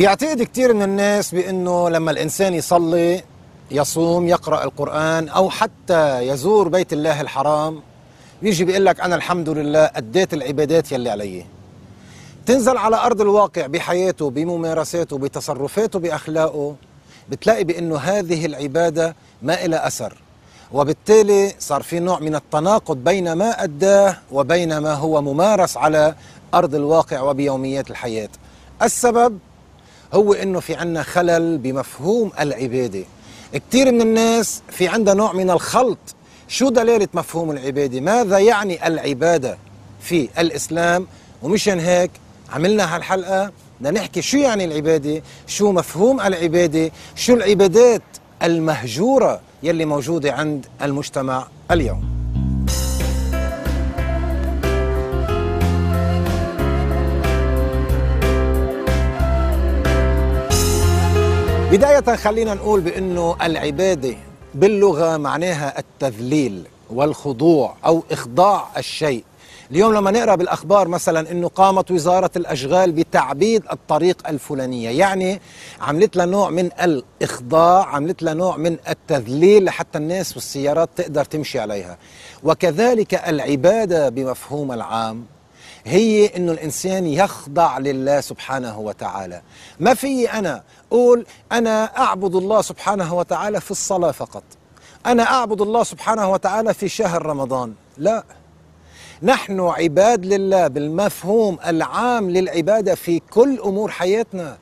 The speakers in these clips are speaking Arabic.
بيعتقد كثير من الناس بأنه لما الإنسان يصلي يصوم يقرأ القرآن أو حتى يزور بيت الله الحرام بيجي بيقول لك أنا الحمد لله أديت العبادات يلي علي. تنزل على أرض الواقع بحياته بممارساته بتصرفاته بأخلاقه بتلاقي بأنه هذه العبادة ما إلى أثر. وبالتالي صار في نوع من التناقض بين ما أداه وبين ما هو ممارس على أرض الواقع وبيوميات الحياة. السبب؟ هو أنه في عنا خلل بمفهوم العبادة. كثير من الناس في عندها نوع من الخلط. شو دلالة مفهوم العبادة؟ ماذا يعني العبادة في الإسلام؟ ومشان هيك عملنا هالحلقة بدنا نحكي شو يعني العبادة شو مفهوم العبادة شو العبادات المهجورة يلي موجودة عند المجتمع اليوم. بداية خلينا نقول بأنه العبادة باللغة معناها التذليل والخضوع أو إخضاع الشيء. اليوم لما نقرأ بالأخبار مثلا أنه قامت وزارة الأشغال بتعبيد الطريق الفلانية يعني عملت لها نوع من الإخضاع عملت لها نوع من التذليل لحتى الناس والسيارات تقدر تمشي عليها. وكذلك العبادة بمفهوم العام هي إنه الإنسان يخضع لله سبحانه وتعالى. ما في أنا أقول أنا أعبد الله سبحانه وتعالى في الصلاة فقط. أنا أعبد الله سبحانه وتعالى في شهر رمضان. لا. نحن عباد لله بالمفهوم العام للعبادة في كل أمور حياتنا.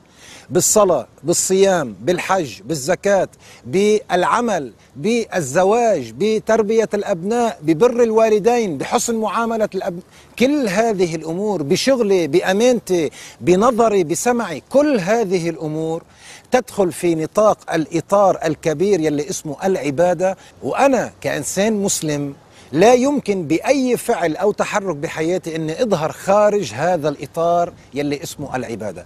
بالصلاة بالصيام بالحج بالزكاة بالعمل بالزواج بتربية الأبناء ببر الوالدين بحسن معاملة الابناء كل هذه الأمور بشغلي بأمانتي بنظري بسمعي كل هذه الأمور تدخل في نطاق الإطار الكبير يلي اسمه العبادة. وأنا كإنسان مسلم لا يمكن بأي فعل أو تحرك بحياتي أني أظهر خارج هذا الإطار يلي اسمه العبادة.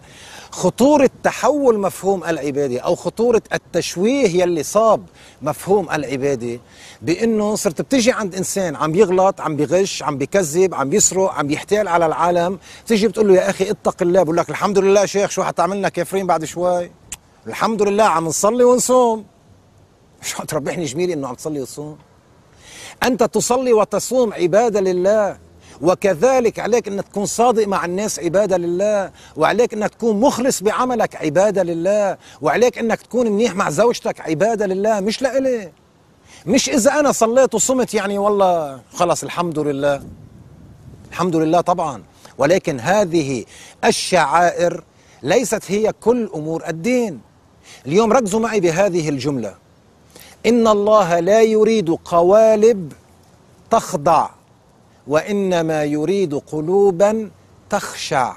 خطورة تحول مفهوم العبادة أو خطورة التشويه يلي صاب مفهوم العبادة بأنه صرت بتجي عند إنسان عم بيغلط عم بيغش عم بيكذب عم بيسرق عم بيحتال على العالم تيجي بتقول له يا أخي اتق الله بقول لك الحمد لله شيخ شو حتعملنا كافرين بعد شوي؟ الحمد لله عم نصلي ونصوم. شو حتربحني جميل إنه عم تصلي وتصوم؟ أنت تصلي وتصوم عبادة لله. وكذلك عليك أن تكون صادق مع الناس عبادة لله وعليك أنك تكون مخلص بعملك عبادة لله وعليك أنك تكون منيح مع زوجتك عبادة لله. مش لإلي. مش إذا أنا صليت وصمت يعني والله خلص الحمد لله. الحمد لله طبعا. ولكن هذه الشعائر ليست هي كل أمور الدين. اليوم ركزوا معي بهذه الجملة. إن الله لا يريد قوالب تخضع. وإنما يريد قلوبا تخشع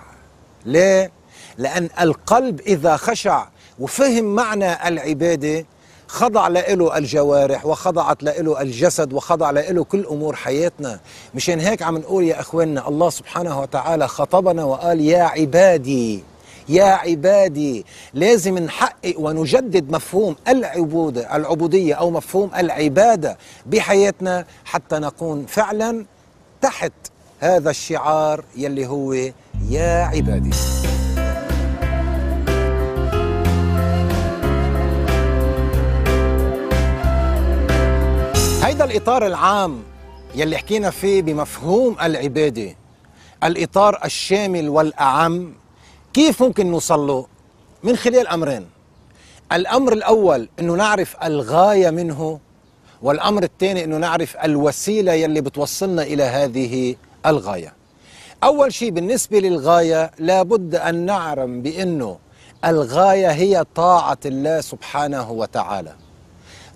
ليه؟ لأن القلب إذا خشع وفهم معنى العبادة خضع له الجوارح وخضعت له الجسد وخضع له كل أمور حياتنا مشان هيك عم نقول يا أخواننا الله سبحانه وتعالى خطبنا وقال يا عبادي يا عبادي لازم نحقق ونجدد مفهوم العبودة العبودية أو مفهوم العبادة بحياتنا حتى نكون فعلا تحت هذا الشعار يلي هو يا عبادي. هيدا الإطار العام يلي حكينا فيه بمفهوم العبادة. الإطار الشامل والأعم. كيف ممكن نوصل له؟ من خلال أمرين. الأمر الأول أنه نعرف الغاية منه والأمر الثاني أنه نعرف الوسيلة يلي بتوصلنا إلى هذه الغاية. أول شيء بالنسبة للغاية لابد أن نعلم بأنه الغاية هي طاعة الله سبحانه وتعالى.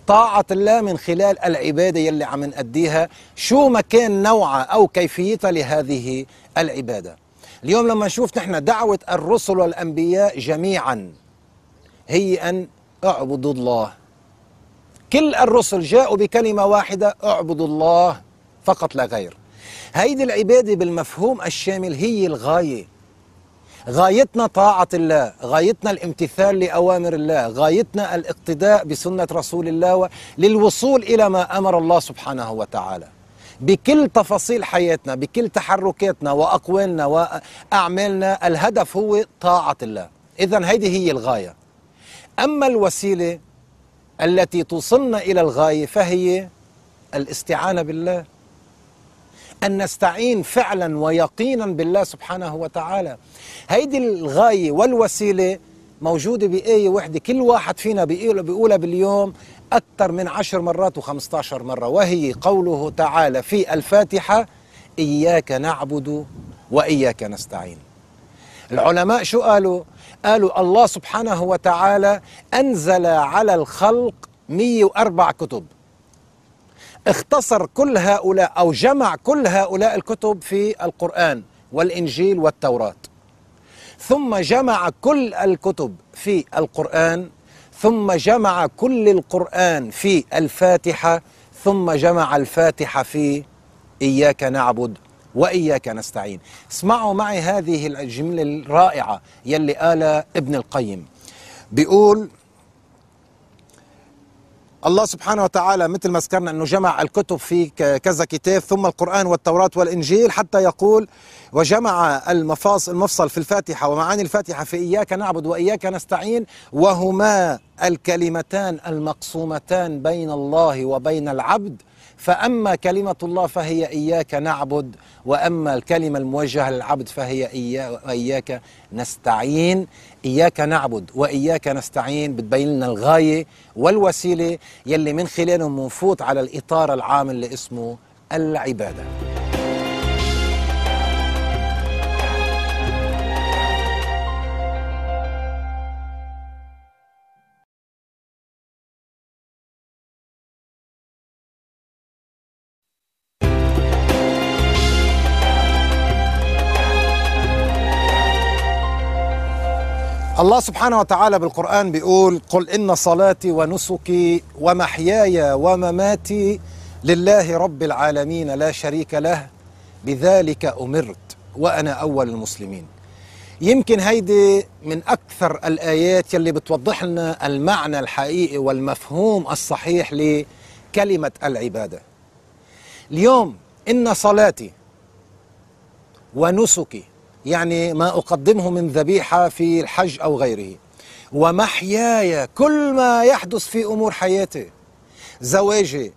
طاعة الله من خلال العبادة يلي عم نأديها شو ما كان نوعها أو كيفيتها لهذه العبادة. اليوم لما نشوف نحن دعوة الرسل والأنبياء جميعا هي أن اعبدوا الله كل الرسل جاءوا بكلمة واحدة اعبدوا الله فقط لا غير. هيدي العبادة بالمفهوم الشامل هي الغاية. غايتنا طاعة الله غايتنا الامتثال لأوامر الله غايتنا الاقتداء بسنة رسول الله للوصول إلى ما أمر الله سبحانه وتعالى. بكل تفاصيل حياتنا بكل تحركاتنا وأقوالنا وأعمالنا الهدف هو طاعة الله. إذا هذه هي الغاية. أما الوسيلة التي توصلنا إلى الغاية فهي الاستعانة بالله. أن نستعين فعلا ويقينا بالله سبحانه وتعالى. هيدي الغاية والوسيلة موجودة بآية وحدة. كل واحد فينا بيقولها باليوم أكثر من عشر مرات و15 مرة. وهي قوله تعالى في الفاتحة إياك نعبد وإياك نستعين. العلماء شو قالوا؟ قالوا الله سبحانه وتعالى أنزل على الخلق 104 كتب. اختصر كل هؤلاء أو جمع كل هؤلاء الكتب في القرآن والإنجيل والتوراة. ثم جمع كل الكتب في القرآن ثم جمع كل القرآن في الفاتحة ثم جمع الفاتحة في إياك نعبد. وإياك نستعين. اسمعوا معي هذه الجملة الرائعة يلي قالها ابن القيم. بيقول الله سبحانه وتعالى مثل ما ذكرنا إنه جمع الكتب في كذا كتاب ثم القرآن والتوراة والإنجيل حتى يقول وجمع المفاصل المفصل في الفاتحة ومعاني الفاتحة في إياك نعبد وإياك نستعين وهما الكلمتان المقسومتان بين الله وبين العبد فأما كلمة الله فهي إياك نعبد وأما الكلمة الموجهة للعبد فهي إياك نستعين. إياك نعبد وإياك نستعين بتبين لنا الغاية والوسيلة يلي من خلالهم منفوت على الإطار العام اللي اسمه العبادة. الله سبحانه وتعالى بالقرآن بيقول قل إن صلاتي ونسكي ومحياي ومماتي لله رب العالمين لا شريك له بذلك أمرت وأنا أول المسلمين. يمكن هيدي من أكثر الآيات يلي بتوضح لنا المعنى الحقيقي والمفهوم الصحيح لكلمة العبادة. اليوم إن صلاتي ونسكي يعني ما أقدمه من ذبيحة في الحج أو غيره. ومحياي كل ما يحدث في أمور حياتي زواجي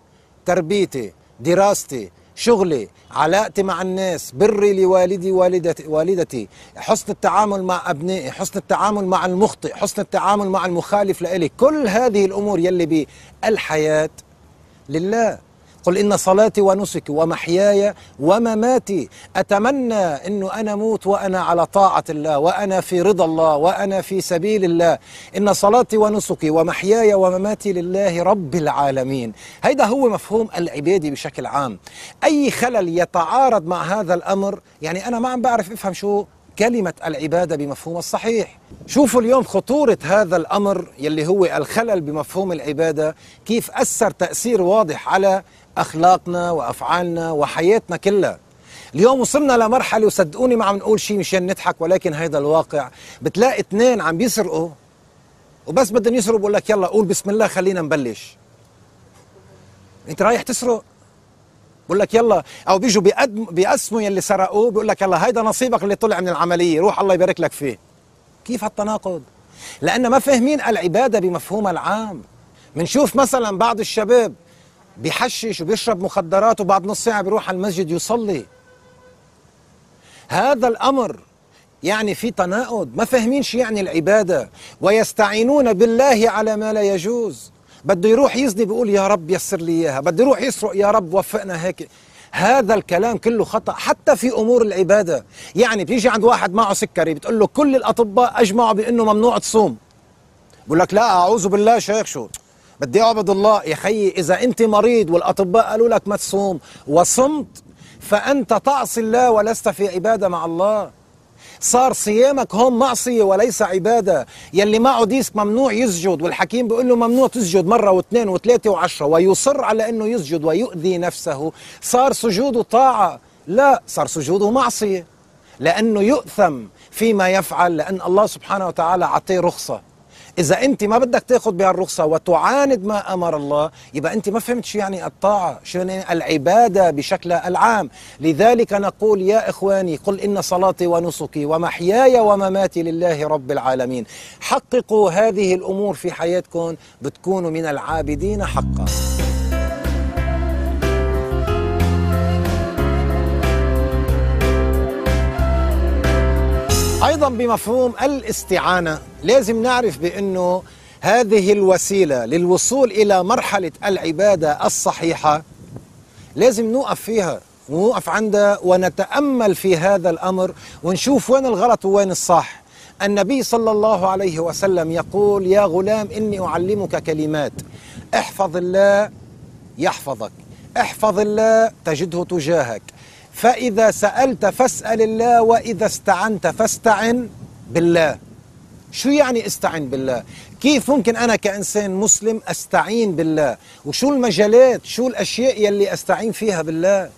تربيتي دراستي شغلي علاقتي مع الناس بري لوالدي والدتي, والدتي حسن التعامل مع أبنائي حسن التعامل مع المخطئ حسن التعامل مع المخالف لإلي كل هذه الأمور يلي بالحياة لله. قل إن صلاتي ونسكي ومحياي ومماتي. أتمنى أنه أنا موت وأنا على طاعة الله وأنا في رضا الله وأنا في سبيل الله. إن صلاتي ونسكي ومحياي ومماتي لله رب العالمين. هيدا هو مفهوم العبادة بشكل عام. أي خلل يتعارض مع هذا الأمر يعني أنا ما عم بعرف أفهم شو كلمة العبادة بمفهوم الصحيح. شوفوا اليوم خطورة هذا الأمر يلي هو الخلل بمفهوم العبادة كيف أثر تأثير واضح على أخلاقنا وأفعالنا وحياتنا كلها. اليوم وصلنا لمرحلة وصدقوني ما عم نقول شيء مشان نضحك ولكن هيدا الواقع. بتلاقي اثنين عم بيسرقوا وبس بدهم يسرقوا بقول لك يلا قول بسم الله خلينا نبلش. أنت رايح تسرق؟ بقول لك يلا. أو بيجوا بيقسموا يلي سرقوه بقول لك يلا هيدا نصيبك اللي طلع من العملية روح الله يبارك لك فيه. كيف هالتناقض؟ لأن ما فاهمين العبادة بمفهومها العام. بنشوف مثلا بعض الشباب بيحشش وبيشرب مخدرات وبعد نص ساعة بيروح على المسجد يصلي. هذا الأمر يعني في تناقض. ما فاهمين شو يعني العبادة. ويستعينون بالله على ما لا يجوز. بده يروح يزني بيقول يا رب يسر لي إياها. بده يروح يسرق يا رب وفقنا هيك. هذا الكلام كله خطأ حتى في أمور العبادة. يعني بتيجي عند واحد معه سكري بتقول له كل الأطباء أجمعوا بأنه ممنوع تصوم. بقول لك لا أعوذ بالله شيخ شو؟ بدي أعبد الله. يا خيي إذا أنت مريض والأطباء قالوا لك ما تصوم وصمت فأنت تعصي الله ولست في عبادة مع الله. صار صيامك هون معصية وليس عبادة. يلي معه disc ممنوع يسجد والحكيم بيقول له ممنوع تسجد مرة واثنين وثلاثة وعشرة ويصر على أنه يسجد ويؤذي نفسه. صار سجوده طاعة. لا صار سجوده معصية. لأنه يؤثم فيما يفعل لأن الله سبحانه وتعالى عطيه رخصة. إذا أنت ما بدك تأخذ بهالرخصة وتعاند ما أمر الله يبقى أنت ما فهمت شو يعني الطاعة شو يعني العبادة بشكلها العام. لذلك نقول يا إخواني قل إن صلاتي ونسكي ومحياي ومماتي لله رب العالمين. حققوا هذه الأمور في حياتكم بتكونوا من العابدين حقا. أيضا بمفهوم الاستعانة لازم نعرف بأنه هذه الوسيلة للوصول إلى مرحلة العبادة الصحيحة لازم نوقف فيها ونوقف عندها ونتأمل في هذا الأمر ونشوف وين الغلط ووين الصح. النبي صلى الله عليه وسلم يقول يا غلام إني أعلمك كلمات. احفظ الله يحفظك. احفظ الله تجده تجاهك. فإذا سألت فاسأل الله وإذا استعنت فاستعن بالله. شو يعني استعن بالله؟ كيف ممكن أنا كإنسان مسلم أستعين بالله؟ وشو المجالات؟ شو الأشياء يلي أستعين فيها بالله؟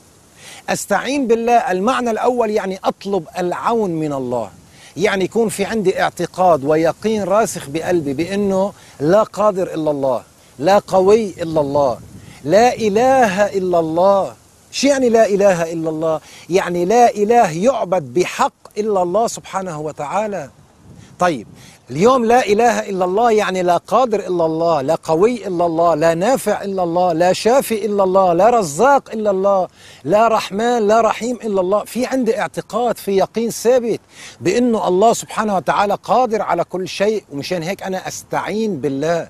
أستعين بالله المعنى الأول يعني أطلب العون من الله. يعني يكون في عندي اعتقاد ويقين راسخ بقلبي بأنه لا قادر إلا الله لا قوي إلا الله لا إله إلا الله. شو يعني لا إله إلا الله يعني لا إله يعبد بحق إلا الله سبحانه وتعالى. طيب اليوم لا إله إلا الله يعني لا قادر إلا الله لا قوي إلا الله لا نافع إلا الله لا شافي إلا الله لا رزاق إلا الله لا رحمن لا رحيم إلا الله. في عندي اعتقاد في يقين ثابت بأنه الله سبحانه وتعالى قادر على كل شيء ومشان هيك أنا أستعين بالله.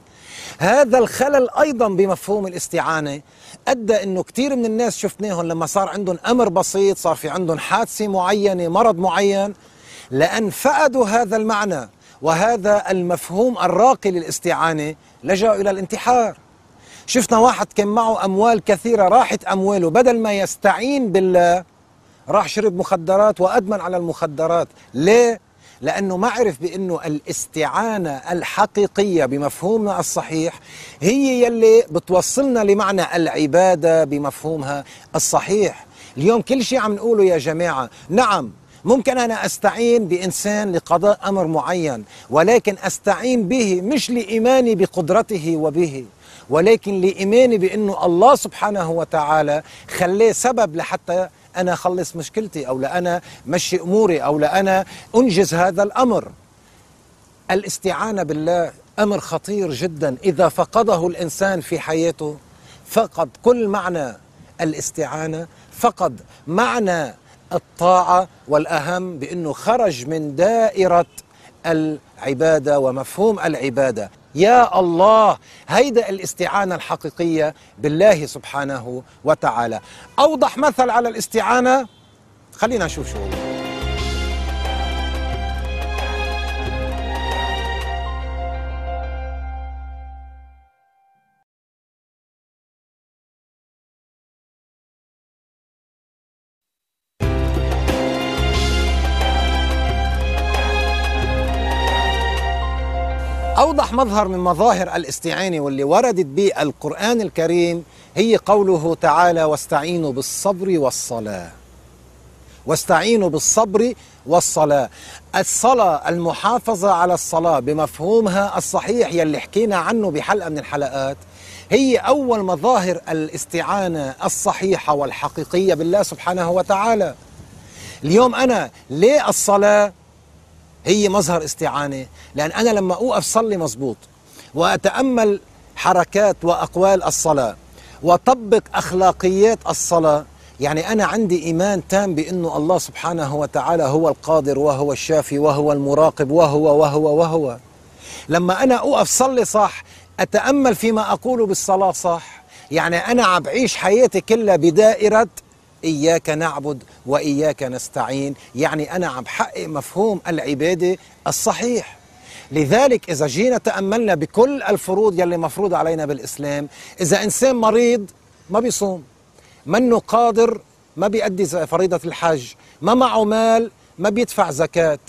هذا الخلل أيضا بمفهوم الاستعانة. أدى أنه كثير من الناس شفناهم لما صار عندهم أمر بسيط صار في عندهم حادثة معينة مرض معين لأن فقدوا هذا المعنى وهذا المفهوم الراقي للاستعانة لجأوا إلى الانتحار. شفنا واحد كان معه أموال كثيرة راحت أمواله. بدل ما يستعين بالله راح شرب مخدرات وأدمن على المخدرات. ليه؟ لأنه ما عرف بأنه الاستعانة الحقيقية بمفهومنا الصحيح هي يلي بتوصلنا لمعنى العبادة بمفهومها الصحيح. اليوم كل شيء عم نقوله يا جماعة نعم ممكن أنا أستعين بإنسان لقضاء أمر معين ولكن أستعين به مش لإيماني بقدرته وبه ولكن لإيماني بأنه الله سبحانه وتعالى خليه سبب لحتى أنا أخلص مشكلتي أو لأنا مشي أموري أو لأنا أنجز هذا الأمر. الاستعانة بالله أمر خطير جدا. إذا فقده الإنسان في حياته فقد كل معنى الاستعانة فقد معنى الطاعة والأهم بأنه خرج من دائرة العبادة ومفهوم العبادة. يا الله هيدا الاستعانة الحقيقية بالله سبحانه وتعالى. أوضح مثل على الاستعانة. خلينا نشوف شو هو. أوضح مظهر من مظاهر الاستعانة واللي وردت به القرآن الكريم هي قوله تعالى واستعينوا بالصبر والصلاة واستعينوا بالصبر والصلاة. الصلاة المحافظة على الصلاة بمفهومها الصحيح يلي حكينا عنه بحلقة من الحلقات هي أول مظاهر الاستعانة الصحيحة والحقيقية بالله سبحانه وتعالى. اليوم أنا ليه الصلاة؟ هي مظهر استعانة. لأن أنا لما أوقف صلي مزبوط وأتأمل حركات وأقوال الصلاة وطبق أخلاقيات الصلاة يعني أنا عندي إيمان تام بأنه الله سبحانه وتعالى هو القادر وهو الشافي وهو المراقب وهو وهو وهو. لما أنا أوقف صلي صح أتأمل فيما أقول بالصلاة صح يعني أنا عم بعيش حياتي كلها بدائرة إياك نعبد وإياك نستعين. يعني أنا عم بحقق مفهوم العبادة الصحيح. لذلك إذا جينا تأملنا بكل الفروض يلي مفروض علينا بالإسلام إذا إنسان مريض ما بيصوم منه قادر ما بيأدي فريضة الحج ما معه مال ما بيدفع زكاة.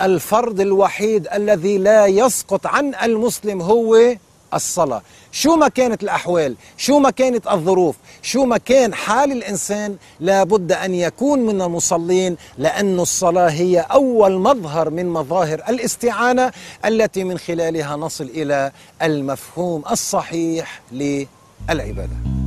الفرض الوحيد الذي لا يسقط عن المسلم هو الصلاة. شو ما كانت الأحوال شو ما كانت الظروف شو ما كان حال الإنسان لابد أن يكون من المصلين لأن الصلاة هي أول مظهر من مظاهر الاستعانة التي من خلالها نصل إلى المفهوم الصحيح للعبادة.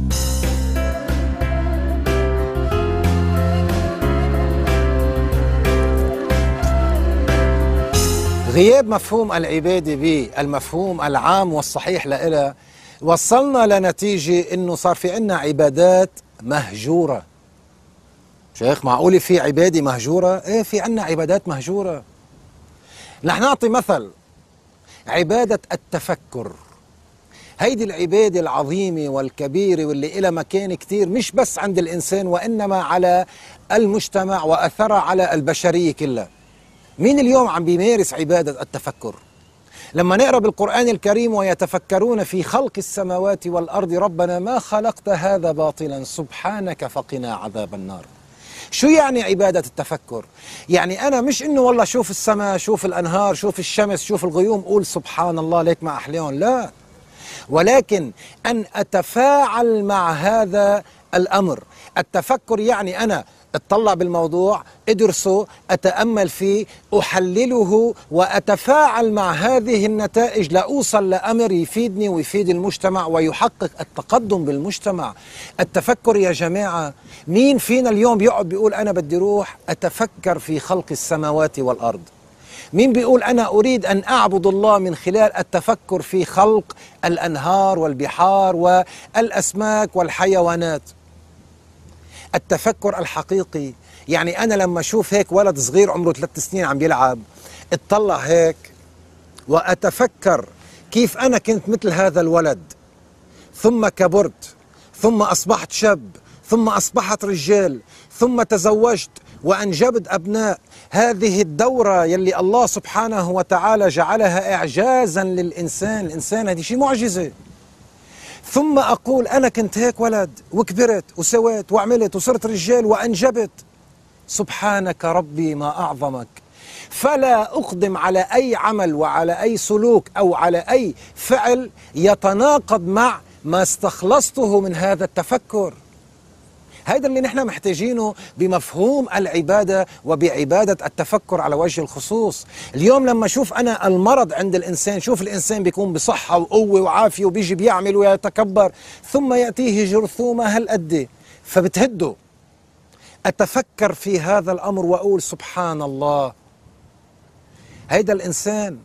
غياب مفهوم العبادة بالمفهوم العام والصحيح لإلها وصلنا لنتيجة إنه صار في عنا عبادات مهجورة. شيخ معقولة في عبادة مهجورة؟ إيه في عنا عبادات مهجورة. رح نعطي مثل عبادة التفكر. هيدي العبادة العظيمة والكبيرة واللي إلها مكان كتير مش بس عند الإنسان وإنما على المجتمع وأثرها على البشرية كلها. مين اليوم عم بيمارس عبادة التفكر؟ لما نقرأ بالقرآن الكريم ويتفكرون في خلق السماوات والأرض ربنا ما خلقت هذا باطلا سبحانك فقنا عذاب النار. شو يعني عبادة التفكر؟ يعني أنا مش إنه والله شوف السماء شوف الأنهار شوف الشمس شوف الغيوم قول سبحان الله ليك ما أحليهم. لا. ولكن أن أتفاعل مع هذا الأمر. التفكر يعني أنا اطلع بالموضوع ادرسه أتأمل فيه أحلله وأتفاعل مع هذه النتائج لاوصل لامر يفيدني ويفيد المجتمع ويحقق التقدم بالمجتمع. التفكر يا جماعة مين فينا اليوم بيقعد بيقول أنا بدي روح أتفكر في خلق السماوات والأرض؟ مين بيقول أنا أريد أن أعبد الله من خلال التفكر في خلق الأنهار والبحار والأسماك والحيوانات؟ التفكر الحقيقي. يعني أنا لما أشوف هيك ولد صغير عمره ثلاث سنين عم يلعب اطلع هيك وأتفكر كيف أنا كنت مثل هذا الولد. ثم كبرت ثم أصبحت شاب ثم أصبحت رجال ثم تزوجت وأنجبت أبناء. هذه الدورة يلي الله سبحانه وتعالى جعلها إعجازا للإنسان. الإنسان هذه شيء معجزة. ثم أقول أنا كنت هيك ولد وكبرت وسويت وعملت وصرت رجال وأنجبت. سبحانك ربي ما أعظمك. فلا أقدم على أي عمل وعلى أي سلوك أو على أي فعل يتناقض مع ما استخلصته من هذا التفكر. هذا اللي نحن محتاجينه بمفهوم العبادة وبعبادة التفكر على وجه الخصوص. اليوم لما أشوف أنا المرض عند الإنسان شوف الإنسان بيكون بصحة وقوة وعافية وبيجي بيعمل ويتكبر ثم يأتيه جرثومة هالقد فبتهده. أتفكر في هذا الأمر وأقول سبحان الله. هيدا الإنسان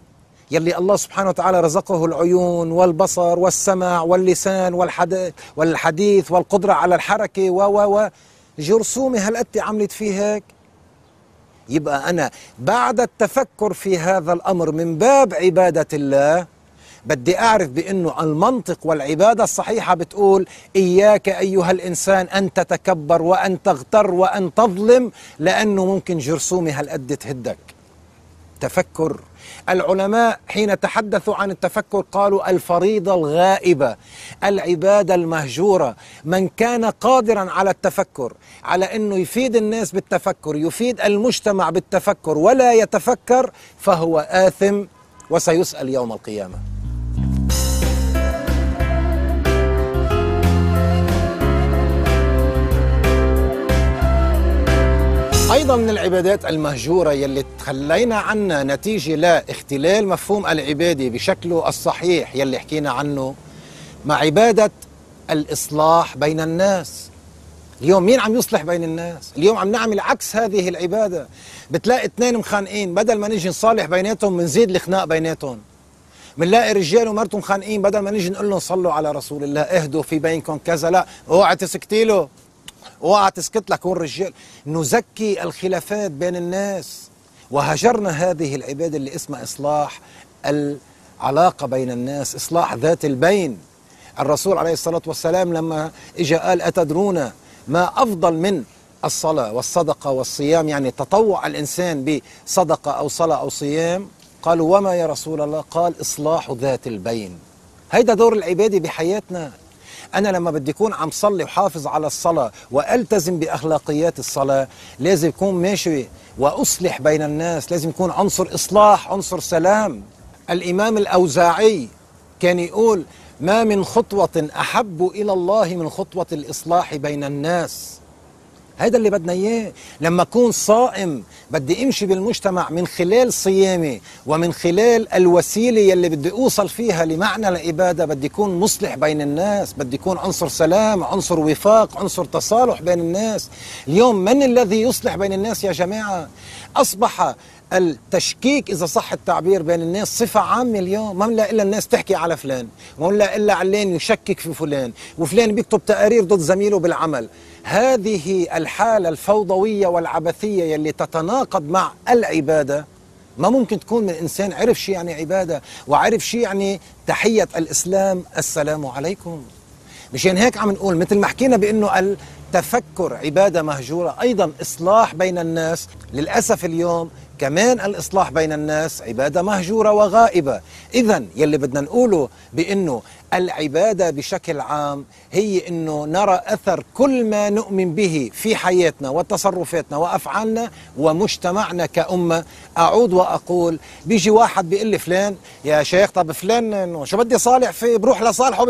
يلي الله سبحانه وتعالى رزقه العيون والبصر والسمع واللسان والحديث والقدرة على الحركة و و و. جرثومة هالقد عملت فيه هيك؟ يبقى أنا بعد التفكر في هذا الأمر من باب عبادة الله بدي أعرف بأنه المنطق والعبادة الصحيحة بتقول إياك أيها الإنسان أن تتكبر وأن تغتر وأن تظلم لأنه ممكن جرثومة هالقد تهدك تفكر. العلماء حين تحدثوا عن التفكر قالوا الفريضة الغائبة العبادة المهجورة من كان قادرا على التفكر على أنه يفيد الناس بالتفكر يفيد المجتمع بالتفكر ولا يتفكر فهو آثم وسيسأل يوم القيامة. أيضا من العبادات المهجورة يلي تخلينا عنها نتيجة لاختلال مفهوم العبادة بشكله الصحيح يلي حكينا عنه مع عبادة الإصلاح بين الناس. اليوم مين عم يصلح بين الناس؟ اليوم عم نعمل عكس هذه العبادة. بتلاقي اثنين مخانقين بدل ما نجي نصالح بيناتهم بنزيد الخناق بيناتهم. بنلاقي رجال ومرته مخانقين بدل ما نجي نقول لهم صلوا على رسول الله اهدوا في بينكم كذا لا اوعى تسكتي له. اوعى تسكت لك هون رجال. نزكي الخلافات بين الناس. وهجرنا هذه العبادة اللي اسمها إصلاح العلاقة بين الناس إصلاح ذات البين. الرسول عليه الصلاة والسلام لما إجا قال أتدرون ما أفضل من الصلاة والصدقة والصيام؟ يعني تطوع الإنسان بصدقة أو صلاة أو صيام. قالوا وما يا رسول الله؟ قال إصلاح ذات البين. هيدا دور العبادة بحياتنا. أنا لما بدي أكون عم صلي وحافظ على الصلاة وألتزم بأخلاقيات الصلاة لازم أكون ماشي وأصلح بين الناس لازم يكون عنصر إصلاح عنصر سلام. الإمام الأوزاعي كان يقول ما من خطوة أحب إلى الله من خطوة الإصلاح بين الناس. هذا اللي بدنا إياه. لما أكون صائم بدي أمشي بالمجتمع من خلال صيامي ومن خلال الوسيلة يلي بدي أوصل فيها لمعنى العبادة بدي أكون مصلح بين الناس بدي أكون عنصر سلام عنصر وفاق عنصر تصالح بين الناس. اليوم من الذي يصلح بين الناس يا جماعة؟ أصبح التشكيك إذا صح التعبير بين الناس صفة عامة اليوم. ما بنلاقي إلا الناس تحكي على فلان ما بنلاقي إلا علان يشكك في فلان وفلان بيكتب تقارير ضد زميله بالعمل. هذه الحالة الفوضوية والعبثية يلي تتناقض مع العبادة ما ممكن تكون من إنسان عرف شيء يعني عبادة وعرف شيء يعني تحية الإسلام. السلام عليكم. مشان هيك عم نقول مثل ما حكينا بأنه التفكر عبادة مهجورة. أيضا إصلاح بين الناس. للأسف اليوم كمان الإصلاح بين الناس عبادة مهجورة وغائبة. إذا يلي بدنا نقوله بأنه العبادة بشكل عام هي أنه نرى أثر كل ما نؤمن به في حياتنا وتصرفاتنا وأفعالنا ومجتمعنا كأمة. أعود وأقول بيجي واحد بيقول لي فلان يا شيخ طب فلان شو بدي صالح فيه بروح لصالحه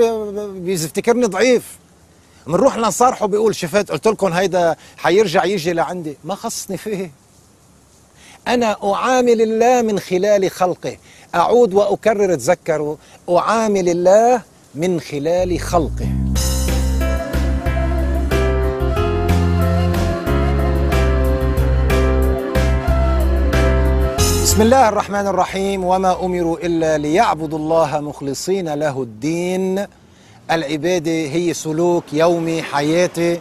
بيفتكرني ضعيف. بنروح لصالحه بيقول شفت؟ قلت لكم هيدا حيرجع يجي لعندي. ما خصني فيه. أنا أعامل الله من خلال خلقه. أعود وأكرر تذكروا أعامل الله من خلال خلقه. بسم الله الرحمن الرحيم. وما أمروا إلا ليعبدوا الله مخلصين له الدين. العبادة هي سلوك يومي حياتي.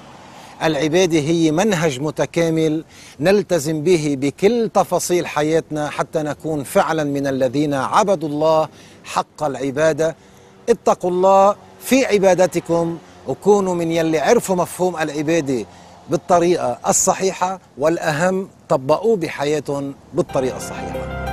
العبادة هي منهج متكامل نلتزم به بكل تفاصيل حياتنا حتى نكون فعلا من الذين عبدوا الله حق العبادة. اتقوا الله في عبادتكم وكونوا من يلي عرفوا مفهوم العبادة بالطريقة الصحيحة والأهم طبقوه بحياتهم بالطريقة الصحيحة.